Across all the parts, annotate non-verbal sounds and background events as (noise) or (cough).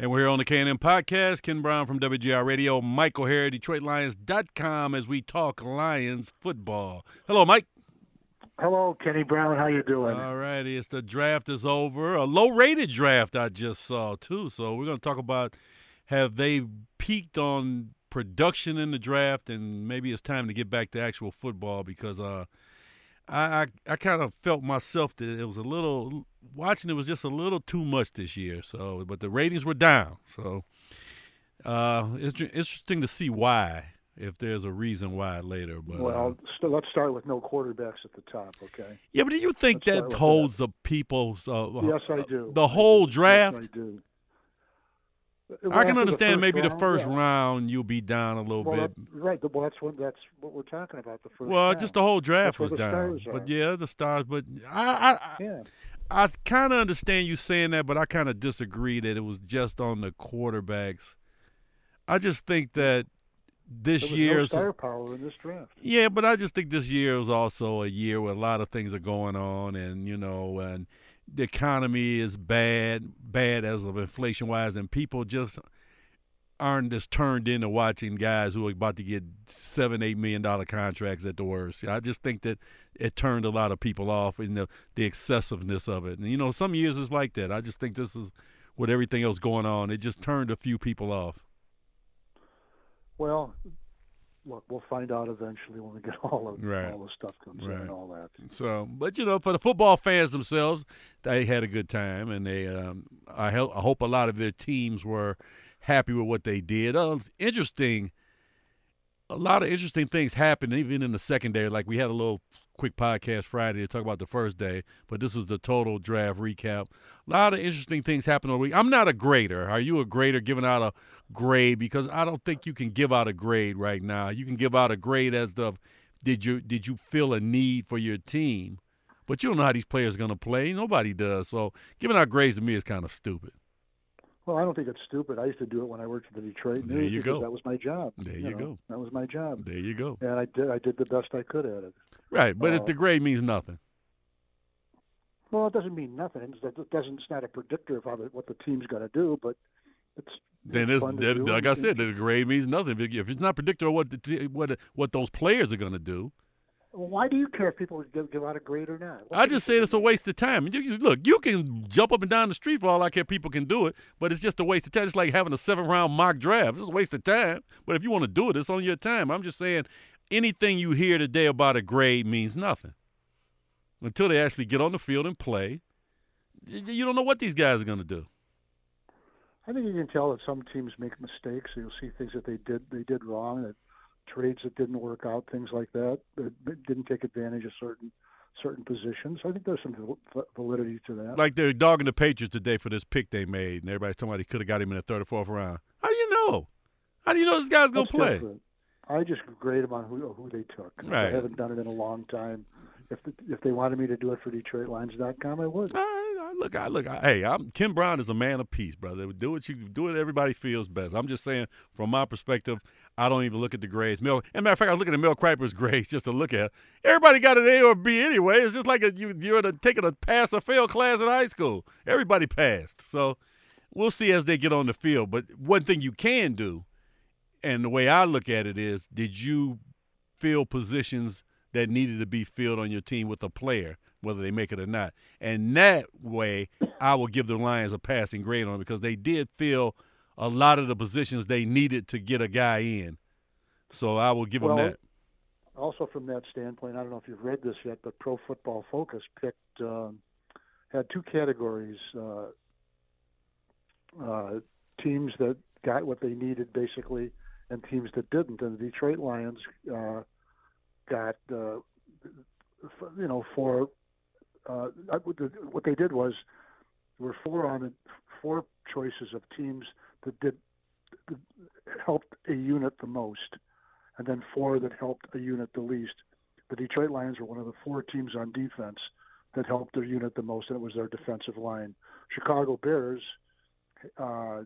And we're here on the KNM podcast. Ken Brown from WGR Radio, Mike O'Hara, DetroitLions.com as we talk Lions football. Hello, Mike. Hello, Kenny Brown. How you doing? All righty. It's the draft is over. A low-rated draft I just saw, too. So we're going to talk about have they peaked on production in the draft and maybe it's time to get back to actual football because uh, I, I, I kind of felt myself that it was a little watching it was just a little too much this year. So, but the ratings were down. So, uh, it's interesting to see why. If there's a reason why later, but well, uh, so let's start with no quarterbacks at the top, okay? Yeah, but do you think Let's that holds the people's uh, Yes, I do. the whole do. draft? Yes, I do. I can the understand first maybe the first yeah. round you'll be down a little Well, bit. that, right. Well, that's what that's what we're talking about. The first. Well, round. just the whole draft That's was the down. But yeah, the stars. But I, I, I, Yeah. I kind of understand you saying that, but I kind of disagree that it was just on the quarterbacks. I just think that this year, no in this draft. yeah, but I just think this year was also a year where a lot of things are going on, and you know, and the economy is bad, bad as of inflation wise, and people just aren't just turned into watching guys who are about to get seven, eight million dollar contracts at the worst. I just think that it turned a lot of people off in the the excessiveness of it. And you know, some years it's like that. I just think this is with everything else going on, it just turned a few people off. Well, look, we'll find out eventually when we get all of Right. all the stuff comes in Right. and all that. So, but you know, for the football fans themselves, they had a good time, and they, um, I, hel- I hope a lot of their teams were happy with what they did. Uh, interesting, a lot of interesting things happened even in the secondary. Like we had a little quick podcast Friday to talk about the first day, but this is the total draft recap. A lot of interesting things happened all week. I'm not a grader. Are you a grader giving out a grade? Because I don't think you can give out a grade right now. You can give out a grade as the did you did you feel a need for your team, but you don't know how these players are going to play. Nobody does. So giving out grades to me is kind of stupid. Well, I don't think it's stupid. I used to do it when I worked for the Detroit News. There you go. that was my job. There you know, go. That was my job, There you go. and I did. I did the best I could at it. Right, but if Uh, the grade means nothing. Well, it doesn't mean nothing. It's, it doesn't. It's not a predictor of how the, what the team's going to do, but it's Then it's it's that- like I said, the grade means nothing. If if it's not predictable what the, what what those players are going to do, why do you care if people give, give out a grade or not? What I just say it's a waste of time. You, you- look, you can jump up and down the street for all I care. People can do it, but it's just a waste of time. It's like having a seven round mock draft. It's a waste of time. But if you want to do it, it's on your time. I'm just saying, anything you hear today about a grade means nothing until they actually get on the field and play. You don't know what these guys are going to do. I think you can tell that some teams make mistakes. You'll see things that they did they did wrong, that trades that didn't work out, things like that, that didn't take advantage of certain certain positions. I think there's some validity to that. Like they're dogging the Patriots today for this pick they made, and everybody's talking about he could have got him in the third or fourth round. How do you know? How do you know this guy's going to play? different. I just grade them on who who they took. Right. I haven't done it in a long time. If the, if they wanted me to do it for DetroitLions.com, I would. All right, look, I look. I, hey, I'm Ken Brown is a man of peace, brother. Do what you do. What everybody feels best. I'm just saying, from my perspective, I don't even look at the grades. Mel, and matter of fact, I was looking at Mel Kiper's (laughs) grades just to look at. Everybody got an A or B anyway. It's just like a, you you're a, taking a pass or fail class in high school. Everybody passed. So we'll see as they get on the field. But one thing you can do, and the way I look at it is, did you fill positions that needed to be filled on your team with a player, whether they make it or not? And that way, I will give the Lions a passing grade on it because they did fill a lot of the positions they needed to get a guy in. So I will give Well, them that. Also, from that standpoint, I don't know if you've read this yet, but Pro Football Focus picked um, had two categories: uh, uh, teams that got what they needed, basically, and teams that didn't. And the Detroit Lions uh, got, uh, you know, for uh, what the- what they did was there were four on four choices of teams that did that helped a unit the most and then four that helped a unit the least. The Detroit Lions were one of the four teams on defense that helped their unit the most, and it was their defensive line. Chicago Bears uh,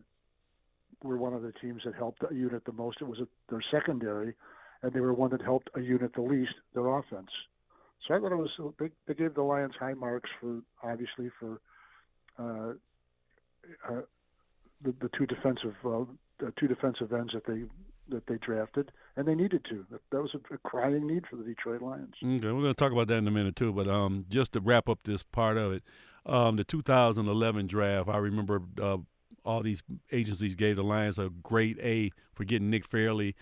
were one of the teams that helped a unit the most. It was a, their secondary, and they were one that helped a unit the least, their offense. So I thought it was they, they gave the Lions high marks for obviously for uh, uh, the, the two defensive uh, the two defensive ends that they that they drafted, and they needed to. That, that was a, a, crying need for the Detroit Lions. Okay, we're going to talk about that in a minute too. But um, just to wrap up this part of it, um, the 2011 draft, I remember uh, all these agencies gave the Lions a great A for getting Nick Fairley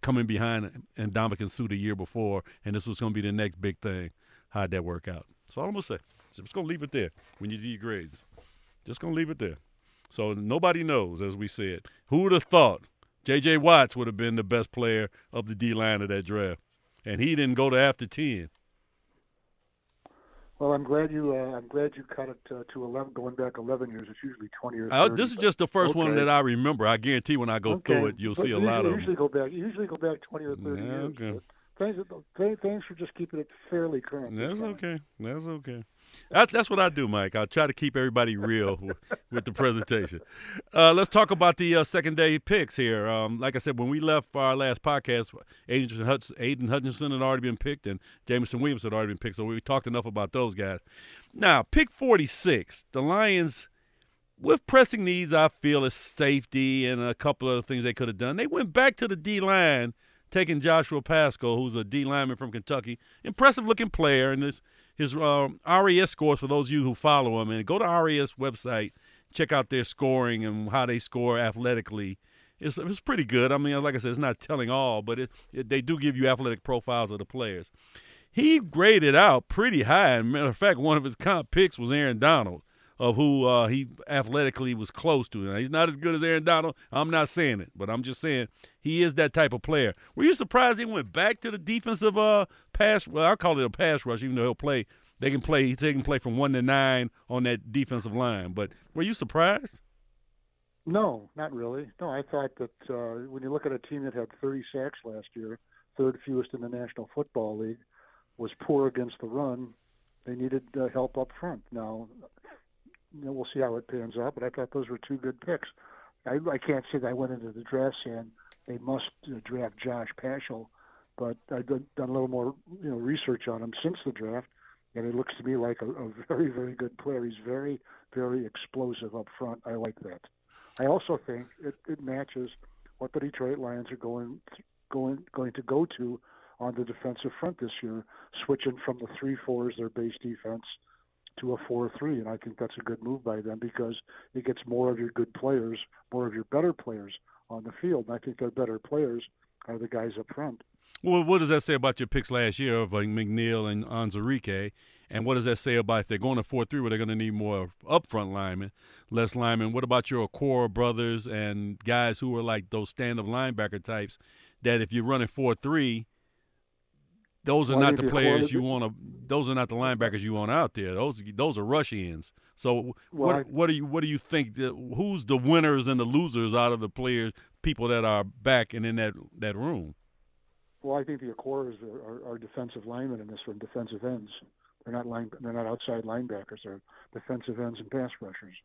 coming behind and Ndamukong Suh the year before, and this was going to be the next big thing. How'd that work out? So I'm going to say. I'm just going to leave it there when you do your grades. Just going to leave it there. So nobody knows, as we said. Who would have thought J.J. Watts would have been the best player of the D line of that draft, and he didn't go to after ten. Well, I'm glad you. Uh, I'm glad you cut it uh, to 11, going back 11 years. It's usually 20 years. Uh, this is just the first okay. one that I remember. I guarantee when I go okay. through it, you'll but see a lot of. Usually go back. Usually go back 20 or 30 yeah, years. Okay. Thanks, thanks for just keeping it fairly current. That's okay. That's okay. That, that's what I do, Mike. I try to keep everybody real with, the presentation. Uh, let's talk about the uh, second day picks here. Um, like I said, when we left for our last podcast, Aidan Hutchinson, Aidan Hutchinson had already been picked, and Jameson Williams had already been picked. So we talked enough about those guys. Now, pick 46, the Lions, with pressing needs, I feel, is safety and a couple of things they could have done. They went back to the D line – taking Joshua Paschal, who's a D lineman from Kentucky, impressive looking player, and his his um, RAS scores for those of you who follow him. And go to RAS website, check out their scoring and how they score athletically. It's, it's pretty good. I mean, like I said, it's not telling all, but it, it, they do give you athletic profiles of the players. He graded out pretty high. matter of fact, one of his comp picks was Aaron Donald of who uh, he athletically was close to. Now, he's not as good as Aaron Donald. I'm not saying it, but I'm just saying he is that type of player. Were you surprised he went back to the defensive uh, pass? Well, I call it a pass rush, even though he'll play. They can play. They can play from one to nine on that defensive line. But were you surprised? No, not really. No, I thought that uh, when you look at a team that had 30 sacks last year, third fewest in the National Football League, was poor against the run. They needed uh, help up front. Now, you know, we'll see how it pans out. But I thought those were two good picks. I, I can't say that I went into the draft saying they must draft Josh Paschal, but I've done, done a little more you know research on him since the draft, and it looks to me like a, a (laughs) very very good player. He's very very explosive up front. I like that. I also think it, it matches what the Detroit Lions are going going going to go to on the defensive front this year, switching from the three fours their base defense to a 4-3, and I think that's a good move by them because it gets more of your good players, more of your better players on the field. And I think their better players are the guys up front. Well, what does that say about your picks last year of like McNeill and Onwuzurike? And what does that say about if they're going to 4 3, where they're going to need more upfront linemen, less linemen? What about your Okwara brothers and guys who are like those stand up linebacker types that if you're running 4 3, those are not the players you want to. Those are not the linebackers you want out there. Those those are rush ends. So what what do you what do you think? Who's the winners and the losers out of the players, people that are back and in that that room? Well, I think the Okwaras are, are, are defensive linemen in this one, defensive ends. They're not line. They're not outside linebackers. They're defensive ends and pass rushers.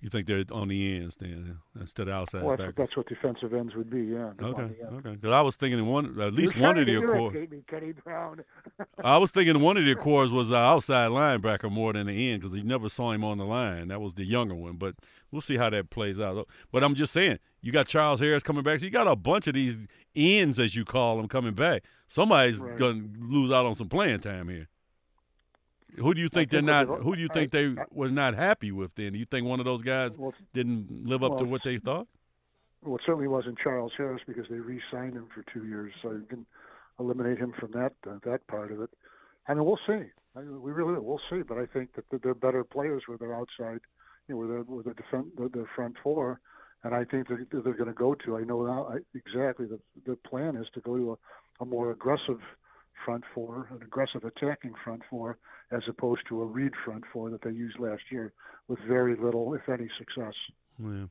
You think they're on the ends then instead of outside well, backers? That's what defensive ends would be, yeah. Okay, okay. Because I was thinking one, at least one of the Okwaras. Me, Kenny Brown. (laughs) I was thinking one of the cores was an outside linebacker more than the end because you never saw him on the line. That was the younger one, but we'll see how that plays out. But I'm just saying, you got Charles Harris coming back, so you got a bunch of these ends, as you call them, coming back. Somebody's right. going to lose out on some playing time here. Who do you think they're not? Who do you think they were not happy with? Then do you think one of those guys well, didn't live up well, to what they thought? Well, it certainly wasn't Charles Harris because they re-signed him for two years, so you can eliminate him from that uh, that part of it. I mean, we'll see. I mean, we really will see. But I think that they're better players with their outside, you know, with their with their, defense, their front four, and I think that they're, they're going to go to. I know now I, exactly the the plan is to go to a, a more aggressive front four, an aggressive attacking front four, as opposed to a read front four that they used last year with very little, if any, success. Yeah.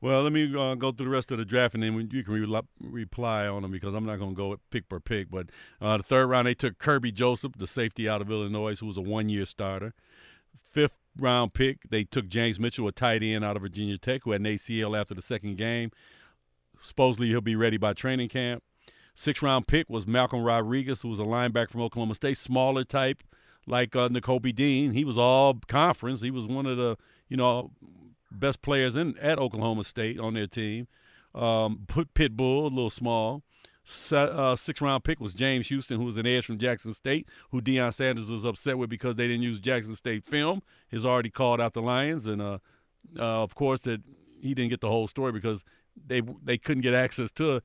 Well, let me uh, go through the rest of the draft, and then you can re- reply on them because I'm not going to go pick per pick. But uh, the third round, they took Kerby Joseph, the safety out of Illinois, who was a one-year starter. Fifth round pick, they took James Mitchell, a tight end out of Virginia Tech, who had an ACL after the second game. Supposedly he'll be ready by training camp. Sixth round pick was Malcolm Rodriguez, who was a linebacker from Oklahoma State, smaller type, like uh, Nakobe Dean. He was all conference. He was one of the, you know, best players in at Oklahoma State on their team. Um, Pitbull, a little small. Uh, six round pick was James Houston, who was an edge from Jackson State, who Deion Sanders was upset with because they didn't use Jackson State film. He's already called out the Lions, and uh, uh, of course that he didn't get the whole story because they they couldn't get access to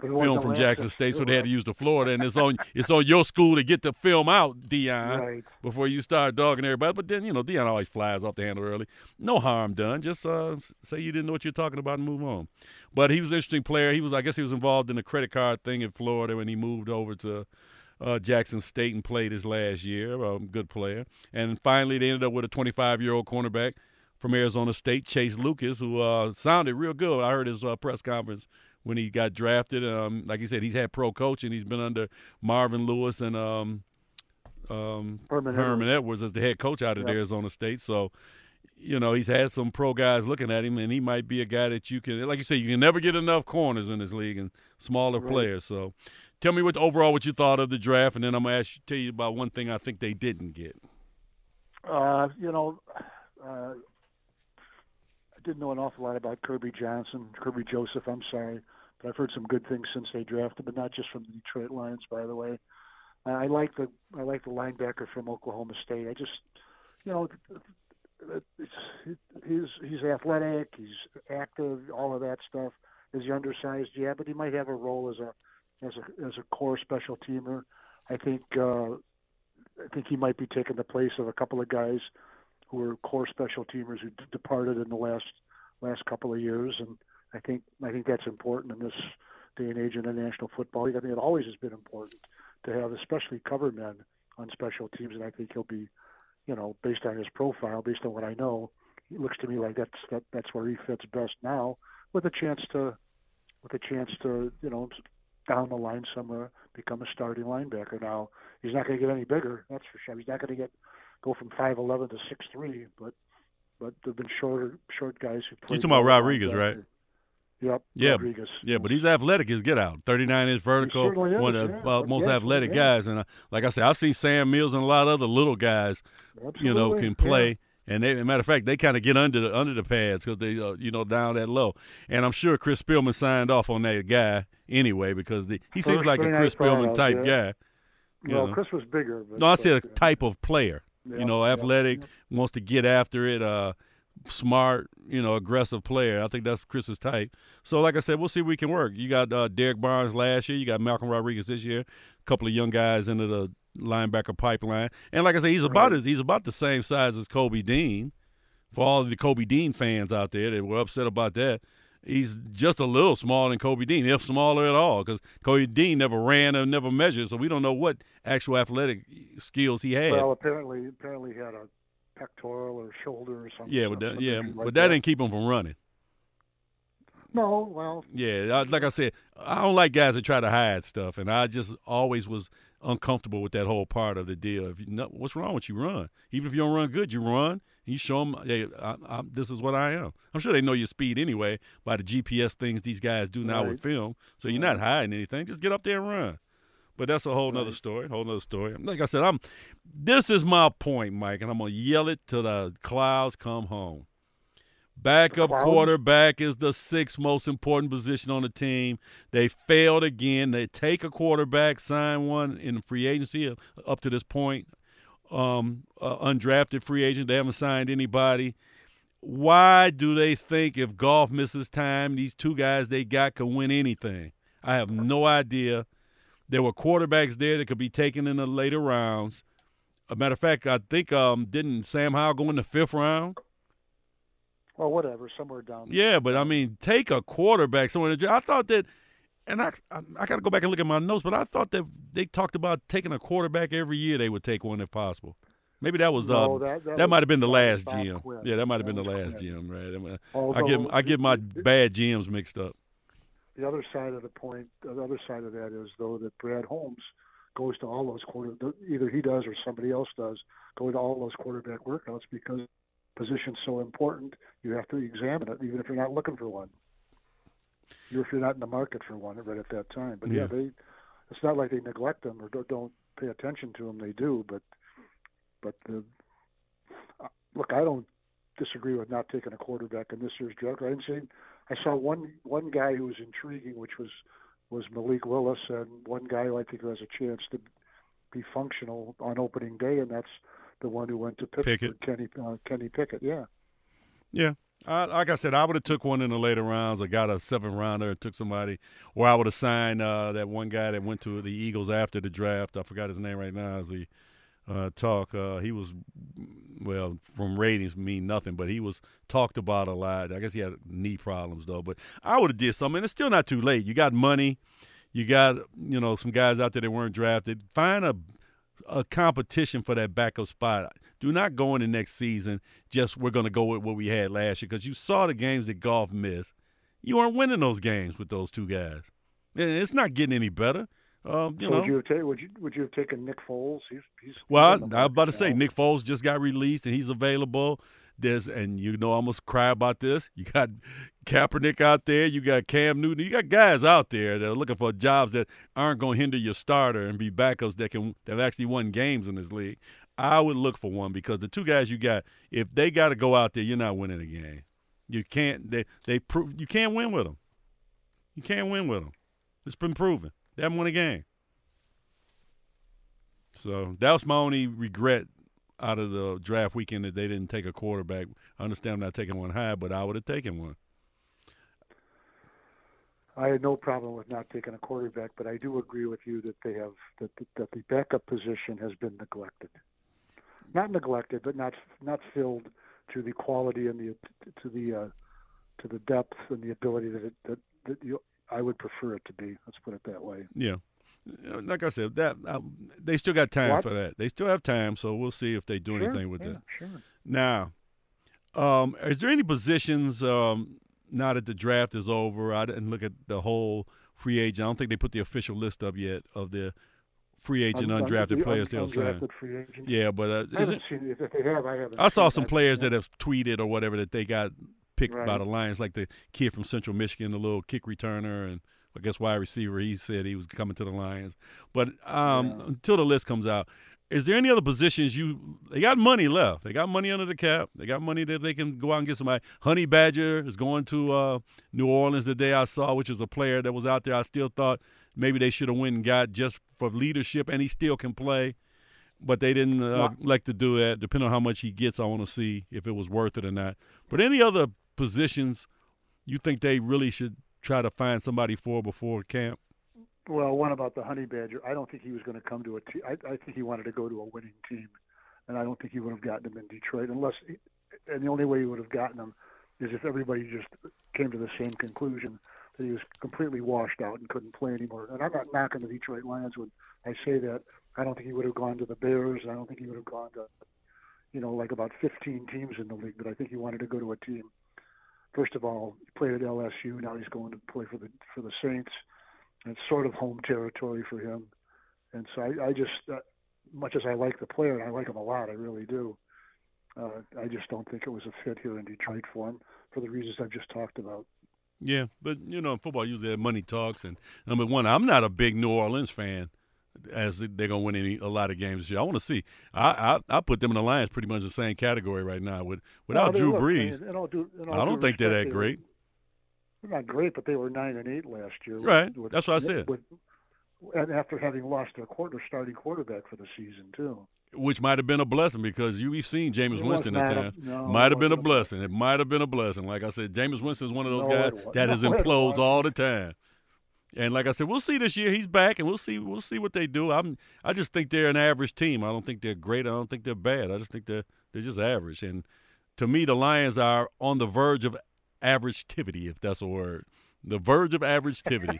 film from Jackson State, so they had to use the Florida, and it's on it's on your school to get the film out, Deion, right. before you start dogging everybody. But then you know Deion always flies off the handle early. No harm done. Just uh, say you didn't know what you're talking about and move on. But he was an interesting player. He was, I guess, he was involved in the credit card thing in Florida when he moved over to. Uh, Jackson State and played his last year. Um, good player. And finally, they ended up with a 25 year old cornerback from Arizona State, Chase Lucas, who uh, sounded real good. I heard his uh, press conference when he got drafted. Um, like he said, he's had pro coaching. He's been under Marvin Lewis and um, um, Herman, Herman Edwards. Edwards as the head coach out of Yep. Arizona State. So, you know, he's had some pro guys looking at him, and he might be a guy that you can, like you say, you can never get enough corners in this league and smaller Right. players. So, tell me what overall what you thought of the draft, and then I'm gonna ask you, tell you about one thing I think they didn't get. Uh, you know, uh, I didn't know an awful lot about Kirby Johnson, Kerby Joseph. I'm sorry, I've heard some good things since they drafted, but not just from the Detroit Lions, by the way. Uh, I like the I like the linebacker from Oklahoma State. I just, you know, it's, he's he's athletic, he's active, all of that stuff. Is he undersized? Yeah, but he might have a role as a as a as a core special teamer. I think uh, I think he might be taking the place of a couple of guys who were core special teamers who d- departed in the last last couple of years, and I think I think that's important in this day and age in the National Football League. I think it always has been important to have, especially cover men on special teams, and I think he'll be, you know, based on his profile, based on what I know, it looks to me like that's that that's where he fits best now, with a chance to, with a chance to, you know, down the line somewhere uh, become a starting linebacker. Now he's not going to get any bigger, that's for sure. He's not going to get go from five eleven to six three, but but there've been shorter short guys who. You're talking about Rodriguez, linebacker. right? Yep. Yeah, Rodriguez. Yeah, but he's athletic as get out. 39 inch vertical, is, one of the yeah. uh, most Yeah, athletic yeah. guys. And uh, like I said, I've seen Sam Mills and a lot of other little guys, you know, Absolutely, can play. And they, as a matter of fact, they kind of get under the under the pads because they, uh, you know, down that low. And I'm sure Chris Spielman signed off on that guy anyway because the, he seems like a Chris Spielman type guy. Well, know. Chris was bigger. But, No, I said a type of player. you know, athletic, wants to get after it, uh, smart, you know, aggressive player. I think that's Chris's type. So, like I said, we'll see if we can work. You got uh, Derrick Barnes last year. You got Malcolm Rodriguez this year. A couple of young guys into the linebacker pipeline. And like I said, he's about Right. he's about the same size as Kobe Dean. For all of the Kobe Dean fans out there that were upset about that, he's just a little smaller than Kobe Dean, if smaller at all, because Kobe Dean never ran or never measured, so we don't know what actual athletic skills he had. Well, apparently, apparently he had a pectoral or shoulder or something. Yeah, but that, yeah, like but that didn't keep him from running. No, well, Yeah, like I said, I don't like guys that try to hide stuff, and I just always was uncomfortable with that whole part of the deal. If you know, what's wrong with you, run. Even if you don't run good, you run. You show them, hey, I, I, this is what I am. I'm sure they know your speed anyway by the GPS things these guys do now with film. So you're not hiding anything. Just get up there and run. But that's a whole nother story. Whole nother story. Like I said, I'm. This is my point, Mike, and I'm gonna yell it till the clouds come home. Backup Cloud? quarterback is the sixth most important position on the team. They failed again. They take a quarterback, sign one in free agency uh, up to this point. Um, uh, undrafted free agent. They haven't signed anybody. Why do they think if Goff misses time, these two guys they got can win anything? I have no idea. There were quarterbacks there that could be taken in the later rounds. A matter of fact, I think um, didn't Sam Howell go in the fifth round? well, whatever, somewhere down. there. Yeah, but I mean, take a quarterback somewhere. I thought that, and I I, I got to go back and look at my notes, but I thought that they talked about taking a quarterback every year. They would take one if possible. Maybe that was No, uh, that- that, that might have been the last Bob GM. Quinn. Yeah, that might have been the last Quinn. GM. Right? I, mean, I get I get my bad GMs mixed up. The other side of the point, the other side of that is though that Brad Holmes goes to all those quarter, either he does or somebody else does, go to all those quarterback workouts because position's so important. You have to examine it, even if you're not looking for one. Even if you're not in the market for one right at that time. But yeah, Yeah. they. It's not like they neglect them or don't, don't pay attention to them. They do, but but the uh, look, I don't disagree with not taking a quarterback in this year's draft. I didn't see. I saw one one guy who was intriguing, which was was Malik Willis, and one guy who I think who has a chance to be functional on opening day, and that's the one who went to Pittsburgh, Pickett. Kenny uh, Kenny Pickett. Yeah. Yeah. I, like I said, I would have took one in the later rounds I got a seventh rounder and took somebody, or I would have signed uh, that one guy that went to the Eagles after the draft. I forgot his name right now as we uh, talk. Uh, he was, well, from ratings mean nothing, but he was talked about a lot. I guess he had knee problems though. But I would have did something. And it's still not too late. You got money. You got you know some guys out there that weren't drafted. Find a a competition for that backup spot. Do not go in the next season just we're going to go with what we had last year because you saw the games that Goff missed. You aren't winning those games with those two guys. And it's not getting any better. Um, you so know. would you have ta- would you would you have taken Nick Foles? He's, he's Well, I, I was about to say. Nick Foles just got released and he's available. There's and you know I almost cry about this. You got Kaepernick out there. You got Cam Newton. You got guys out there that are looking for jobs that aren't going to hinder your starter and be backups that can that have actually won games in this league. I would look for one because the two guys you got, if they got to go out there, you're not winning a game. You can't. They they prove you can't win with them. You can't win with them. It's been proven. They haven't won a game. So that was my only regret out of the draft weekend that they didn't take a quarterback. I understand I'm not taking one high, but I would have taken one. I had no problem with not taking a quarterback, but I do agree with you that they have that the, that the backup position has been neglected. Not neglected, but not not filled to the quality and the to the uh, to the depth and the ability that it, that that you, I would prefer it to be. Let's put it that way. Yeah. Uh, Like I said, that uh, they still got time What? for that. They still have time, so we'll see if they do Sure, anything with yeah, that. Sure. Now, um, is there any positions um, now that the draft is over? I didn't look at the whole free agent. I don't think they put the official list up yet of the free agent Un- un- undrafted players they'll sign. undrafted free agent. Yeah, but uh, I haven't it, seen. If they have, I haven't. I saw some players that have tweeted or whatever that they got picked by the Lions, like the kid from Central Michigan, the little kick returner, and I guess wide receiver. He said he was coming to the Lions. But um, Yeah. until the list comes out, is there any other positions you? They got money left. They got money under the cap. They got money that they can go out and get somebody. Honey Badger is going to uh, New Orleans the day I saw, which is a player that was out there. I still thought maybe they should have went and got just for leadership, and he still can play. But they didn't uh, like to do that. Depending on how much he gets, I want to see if it was worth it or not. But any other positions you think they really should try to find somebody for before camp? Well, one about the honey badger. I don't think he was going to come to a team. I, I think he wanted to go to a winning team, and I don't think he would have gotten him in Detroit unless. And the only way he would have gotten him is if everybody just came to the same conclusion that he was completely washed out and couldn't play anymore. And I'm not knocking the Detroit Lions when I say that. I don't think he would have gone to the Bears. I don't think he would have gone to, you know, like about 15 teams in the league. But I think he wanted to go to a team. First of all, he played at LSU. Now he's going to play for the for the Saints. It's sort of home territory for him. And so I, I just, uh, much as I like the player, and I like him a lot, I really do. Uh, I just don't think it was a fit here in Detroit for him for the reasons I've just talked about. Yeah, but you know, in football usually money talks. And number one, I'm not a big New Orleans fan, as they're gonna win any a lot of games this year. I want to see. I, I I put them in the Lions pretty much the same category right now with without Drew look, Brees. all due- all I don't think they're that great. They're not great, but they were nine and eight last year. Right. with- That's what I said. With, and after having lost their quarter starting quarterback for the season too. Which might have been a blessing because you we've seen Jameis Winston at times. no, might have been a blessing. It might have been a blessing. Like I said, Jameis Winston is one of those No, guys that no, it implodes all the time. And like I said, we'll see this year. He's back, and we'll see. We'll see what they do. I'm. I just think they're an average team. I don't think they're great. I don't think they're bad. I just think they're they're just average. And to me, the Lions are on the verge of averagetivity, if that's a word. The verge of averagetivity.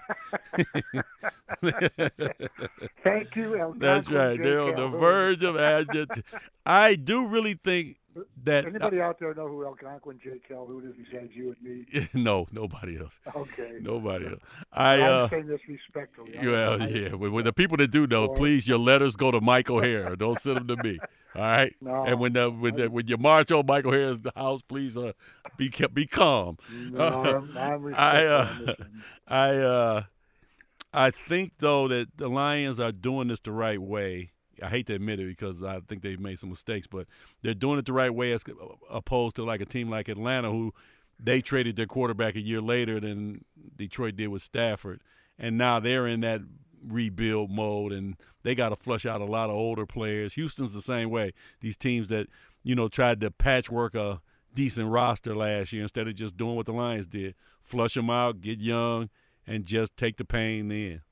(laughs) Thank you, El That's right. They're on the verge of averagetivity. I do really think that Anybody out there know who Algonquin J. Calhoun is besides you and me? (laughs) no, nobody else. Okay. Nobody else. I I'm uh saying this respectfully. I- well, I- yeah. With, with the people that do know, Or- please your letters go to Michael O'Hara. Don't send them to me. (laughs) All right. No. And when the, when the, when you march on Michael O'Hara's house, please uh be be calm. No, (laughs) I'm, I'm I uh, on this one. I uh I think though that the Lions are doing this the right way. I hate to admit it because I think they've made some mistakes, but they're doing it the right way as uh, opposed to like a team like Atlanta who they traded their quarterback a year later than Detroit did with Stafford, and now they're in that rebuild mode and they got to flush out a lot of older players. Houston's the same way. These teams that you know tried to patchwork a decent roster last year instead of just doing what the Lions did, flush them out, get young, and just take the pain in.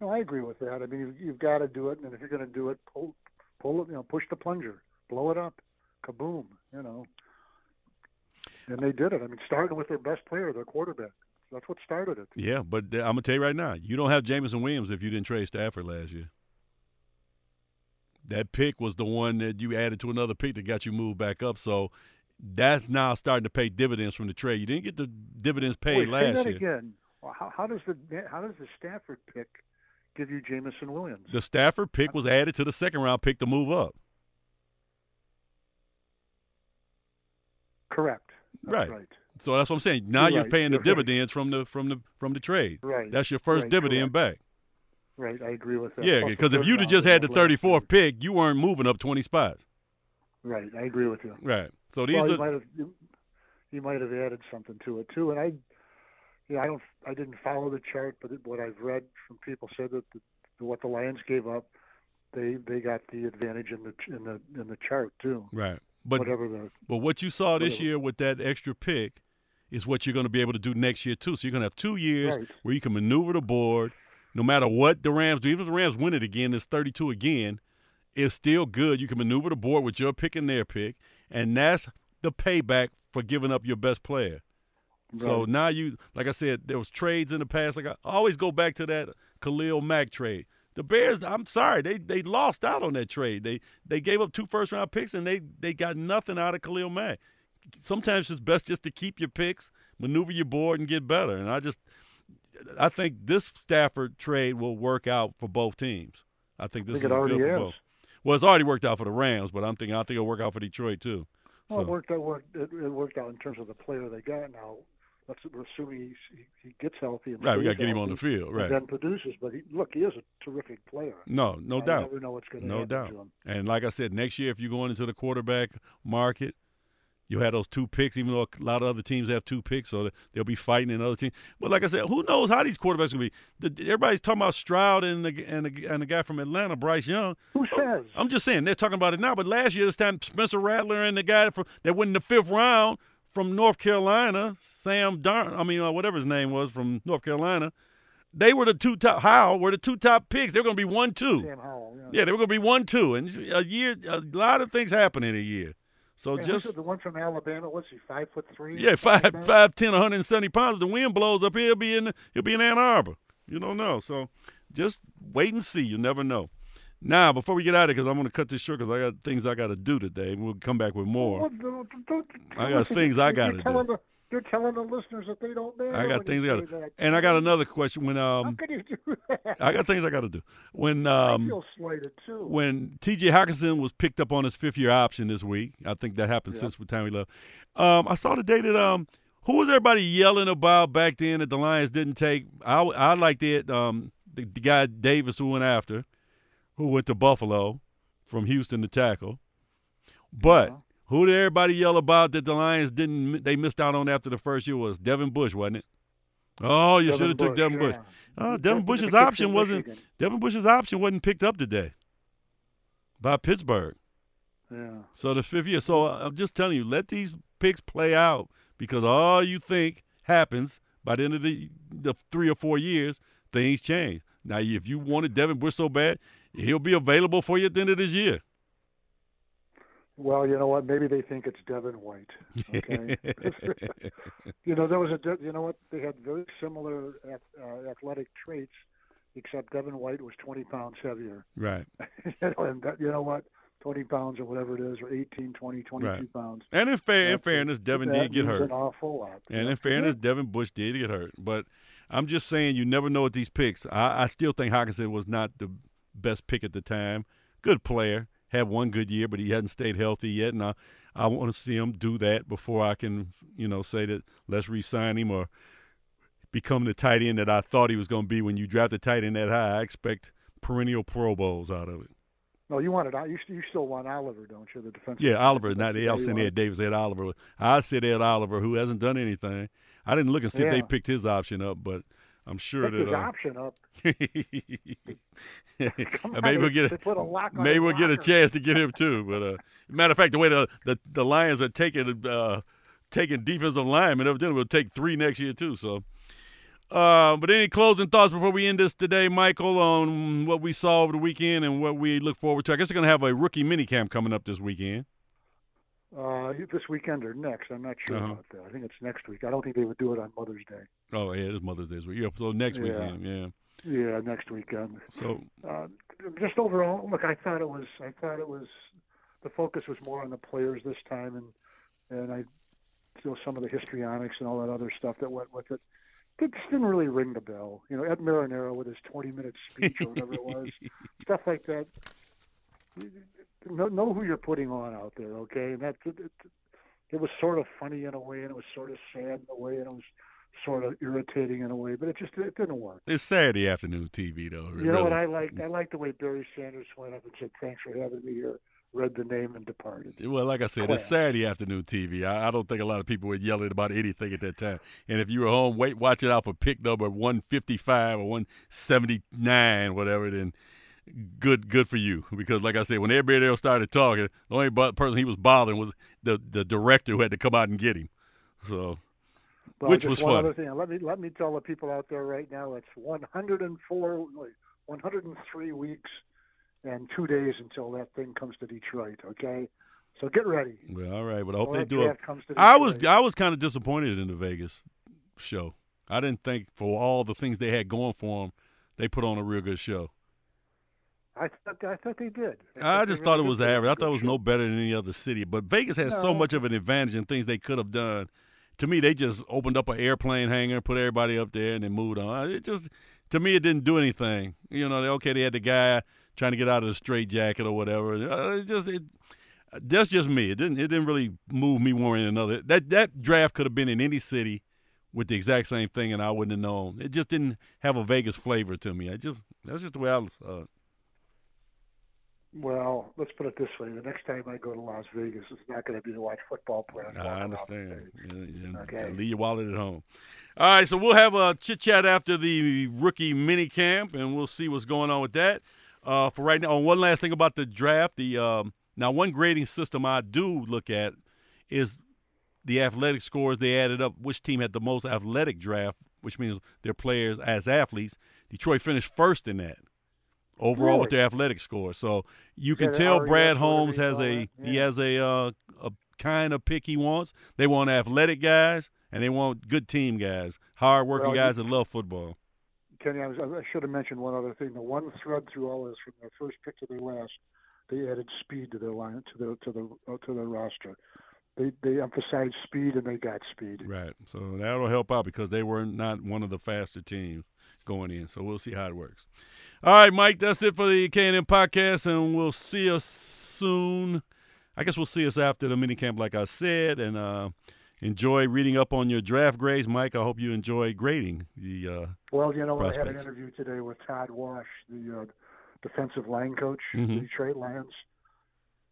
No, I agree with that. I mean, you've, you've got to do it, and if you're going to do it, pull, pull it, you know, push the plunger, blow it up, kaboom, you know. And they did it. I mean, starting with their best player, their quarterback. That's what started it. Yeah, but I'm gonna tell you right now, you don't have Jameson Williams if you didn't trade Stafford last year. That pick was the one that you added to another pick that got you moved back up. So that's now starting to pay dividends from the trade. You didn't get the dividends paid Wait, last say that year. again. How, how does the how does the Stafford pick give you Jameson Williams? The Stafford pick was added to the second round pick to move up. Correct. Right. right. So that's what I'm saying. Now You're you're right. paying the You're right. dividends from the from the from the trade. Right. That's your first Right, dividend back. Right. I agree with that. Yeah, because if you'd have just had the 34th year. pick, you weren't moving up 20 spots. Right. I agree with you. Right. So these well, you are might have you, you might have added something to it too. And I, yeah, I don't, I didn't follow the chart, but it, what I've read from people said that the, what the Lions gave up, they they got the advantage in the in the in the chart too. right. But Whatever the but what you saw this whatever. year with that extra pick is what you're going to be able to do next year too. So you're going to have two years Right. where you can maneuver the board, no matter what the Rams do. Even if the Rams win it again, it's 32 again. It's still good. You can maneuver the board with your pick and their pick, and that's the payback for giving up your best player. So now you, like I said, there was trades in the past. Like I always go back to that Khalil Mack trade. The Bears, I'm sorry, they they lost out on that trade. They they gave up two first round picks and they they got nothing out of Khalil Mack. Sometimes it's best just to keep your picks, maneuver your board, and get better. And I just, I think this Stafford trade will work out for both teams. I think this I think is good for is. both. Well, it's already worked out for the Rams, but I'm thinking I think it'll work out for Detroit too. Well, it worked out. Worked, it, it worked out in terms of the player they got. Now, let's we're assuming he's, he, he gets healthy and Right, we got to get him on the field. and Right. then produces. But he, look, he is a terrific player. No, no uh, I doubt. never know what's going to No happen doubt. to him. And like I said, next year if you're going into the quarterback market, you'll have those two picks, even though a lot of other teams have two picks, so they'll be fighting in other teams. But like I said, who knows how these quarterbacks will be? The, everybody's talking about Stroud and the, and the, and the guy from Atlanta, Bryce Young. Who says? I'm just saying they're talking about it now. But last year, this time Spencer Rattler and the guy from that went in the fifth round from North Carolina, Sam Darn, I mean uh, whatever his name was from North Carolina. They were the two top. How were the two top picks? They're going to be one two. Sam Howell. Yeah. Yeah, they were going to be one two, and a year, a lot of things happen in a year. So And just the one from Alabama. What's he? Five foot three. yeah, five, that? five, ten, 170 pounds. If the wind blows up here, he'll be in he'll be in Ann Arbor. You don't know, so just wait and see. You never know. Now, before we get out of here, because I'm going to cut this short, because I got things I got to do today, and we'll come back with more. Well, don't- don't- I got things I gotta telling The, you're telling the listeners that they don't know. I got things I got, that. and I got another question. When um, How can you do (laughs) that? I got things I got to do. When um, I feel slighted too. when T.J. Hockenson was picked up on his fifth year option this week, I think that happened Yeah. since the time we left. Um, I saw the day that um, who was everybody yelling about back then that the Lions didn't take? I I liked it. Um, the, the guy Davis who went after, who went to Buffalo from Houston to tackle. But Yeah. who did everybody yell about that the Lions didn't? They missed out on after the first year was Devin Bush, wasn't it? Oh, you should have took Devin Bush. Oh, Devin Bush's option wasn't- Devin Bush's option wasn't picked up today by Pittsburgh. Yeah. So the fifth year. So I'm just telling you, let these picks play out because all you think happens by the end of the the three or four years, things change. Now, if you wanted Devin Bush so bad, he'll be available for you at the end of this year. Well, you know what? Maybe they think it's Devin White. Okay. (laughs) (laughs) you know, there was a. You know what? They had very similar uh, athletic traits, except Devin White was 20 pounds heavier. right. (laughs) you know, and that, you know what? 20 pounds or whatever it is, or 18, 20, 22 Right. pounds. And in fair, in fairness, Devin did get hurt. An awful lot. And in fairness, Devin Bush did get hurt. But I'm just saying, you never know with these picks. I, I still think Hockenson was not the best pick at the time. Good player, had one good year, but he hadn't stayed healthy yet. And I, I want to see him do that before I can, you know, say that let's re-sign him or become the tight end that I thought he was going to be. When you draft a tight end that high, I expect perennial Pro Bowls out of it. No, you wanted you you still want Oliver, don't you? The defensive. Yeah, Oliver. Not the saying Ed Davis, Ed Oliver. I said Ed Oliver, who hasn't done anything. I didn't look and see yeah. if they picked his option up, but I'm sure that his uh, option up. (laughs) (laughs) maybe we'll get a maybe we'll get a chance to get him too. But uh, matter of fact, the way the the, the Lions are taking uh, taking defensive linemen, evidently will take three next year too. So. Uh, but any closing thoughts before we end this today, Michael, on what we saw over the weekend and what we look forward to? I guess we're going to have a rookie minicamp coming up this weekend. Uh, this weekend or next? I'm not sure Uh-huh. about that. I think it's next week. I don't think they would do it on Mother's Day. Oh, yeah, it's Mother's Day. this week. Yeah, so next Yeah. weekend, yeah. Yeah, next weekend. So, Uh, just overall, look, I thought it was. I thought it was. The focus was more on the players this time, and and I, you know, some of the histrionics and all that other stuff that went with it. It just didn't really ring the bell. You know, Ed Marinaro with his 20-minute speech or whatever it was, (laughs) stuff like that. Know, know who you're putting on out there, okay? And that it, it, it was sort of funny in a way, and it was sort of sad in a way, and it was sort of irritating in a way, but it just it didn't work. it's Saturday afternoon TV, though. You know what. I liked? I liked the way Barry Sanders went up and said, "Thanks for having me here." Read the name and departed. Well, like I said, it's Class. Saturday afternoon TV. I, I don't think a lot of people were yelling about anything at that time. And if you were home, wait, watching out for pick number 155 or 179, whatever, then good good for you. Because, like I said, when everybody else started talking, the only person he was bothering was the, the director who had to come out and get him. So, But Which was one fun. other thing. Let me let me tell the people out there right now. It's 104, 103 weeks and two days until that thing comes to Detroit. Okay, so get ready. well, all right. But I hope Or they do to I was I was kind of disappointed in the Vegas show. I didn't think for all the things they had going for them, they put on a real good show. I thought I thought they did. I they just thought it was did put on a average. I thought it was no better than any other city. But Vegas has so much of an advantage in things they could have done. To me, they just opened up an airplane hangar, put everybody up there, and then moved on. It just, to me, it didn't do anything. You know, they- okay, they had the guy trying to get out of the straight jacket or whatever. Uh, it just, it, that's just me. It didn't, it didn't really move me one way or another. That that draft could have been in any city with the exact same thing, and I wouldn't have known. It just didn't have a Vegas flavor to me. I just, that's just the way I it. Well, let's put it this way: the next time I go to Las Vegas, it's not going to be to watch football players. I understand. Yeah, yeah, Okay. Leave your wallet at home. All right, so we'll have a chit chat after the rookie mini camp, and we'll see what's going on with that. Uh, for right now, oh, one last thing about the draft. The um, now one grading system I do look at is the athletic scores. They added up which team had the most athletic draft, which means their players as athletes. Detroit finished first in that overall with their athletic score. So you can tell Brad Holmes has a he has a uh, a kind of pick he wants. They want athletic guys and they want good team guys, hard-working Well, you- guys that love football. Kenny, I, was, I should have mentioned one other thing. The one thread through all this, from their first pick to their last, they added speed to their line to their to the uh, to their roster. They they emphasized speed and they got speed. Right. So that'll help out because they were not one of the faster teams going in. So we'll see how it works. All right, Mike, that's it for the K&M podcast, and we'll see us soon. I guess we'll see us after the minicamp, like I said, and uh, enjoy reading up on your draft grades. Mike, I hope you enjoy grading the uh, Well, you know, I had an interview today with Todd Wash, the uh, defensive line coach Mhm. the Detroit Lions.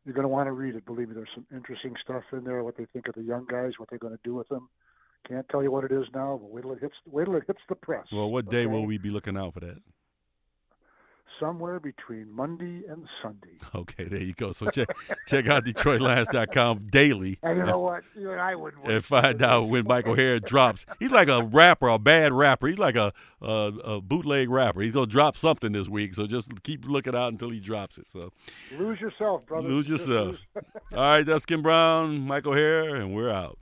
You're going to want to read it. Believe me, there's some interesting stuff in there. What they think of the young guys, what they're going to do with them. Can't tell you what it is now, but wait till it hits. Wait till it hits the press. Well, what day okay? will we be looking out for that? Somewhere between Monday and Sunday. (laughs) Okay, there you go. So check check out DetroitLions.com daily And you know what? You and I would. and find out when Michael Hare drops. He's like a rapper, a bad rapper. He's like a, a a bootleg rapper. He's gonna drop something this week. So just keep looking out until he drops it. So Lose yourself, brother. Lose yourself. (laughs) all right, that's Ken Brown, Michael Hare, and we're out.